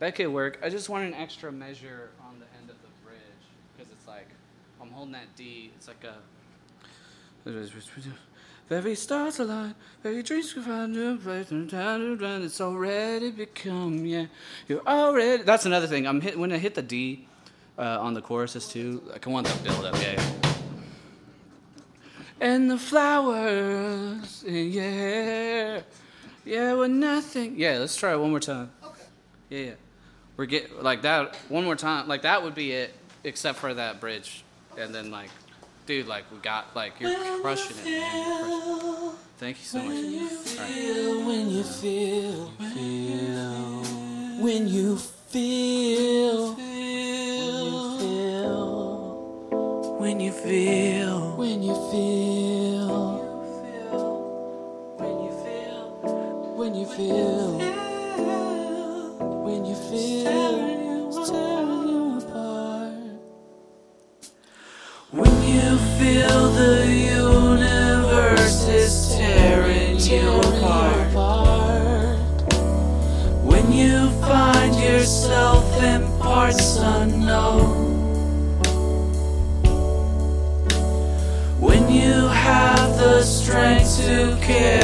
That could work. I just want an extra measure on the end of the bridge because it's like I'm holding that D. It's like a very stars align, very dreams can find a place and time to run. It's already become yeah. You're already. That's another thing. I'm hit when I hit the D uh, on the choruses too. Like I want the build up. Yeah. And the flowers, yeah, yeah, with nothing. Yeah, let's try it one more time. Okay. Yeah, yeah. We're get like that one more time. Like that would be it, except for that bridge, and then like, dude, like we got like you're crushing it, man. Crushing it. Thank you so much. All right. When you feel, feel, when you feel, feel, when you feel, when you feel, when you feel, when you feel, when you feel, it's tearing you apart. When you feel the universe is tearing you apart. When you find yourself in parts unknown. When you have the strength to carry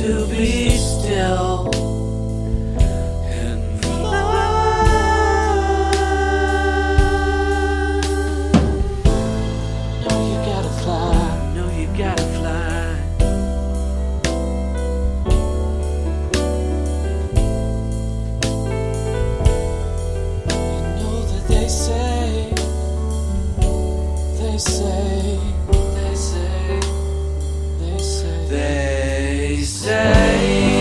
to be say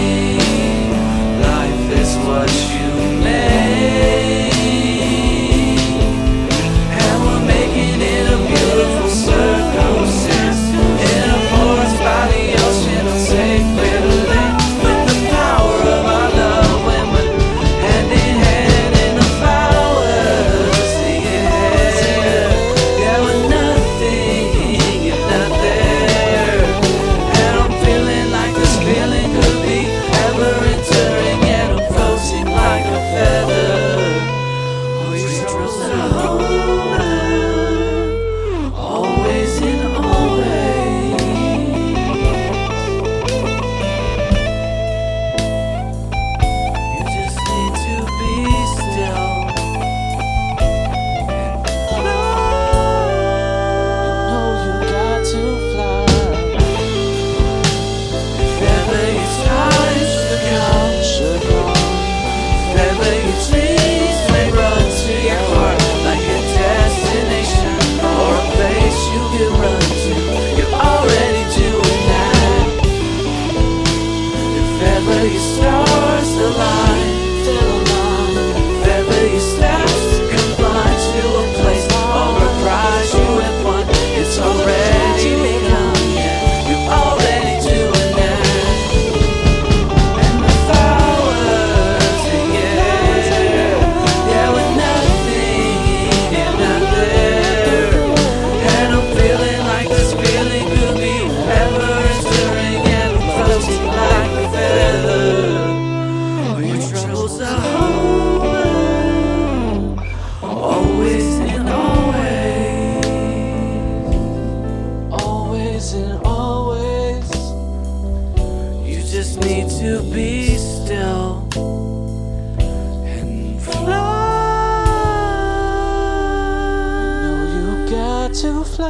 to fly.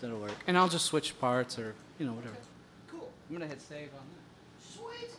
That'll work. And I'll just switch parts or, you know, whatever. Cool. I'm going to hit save on that. Sweet.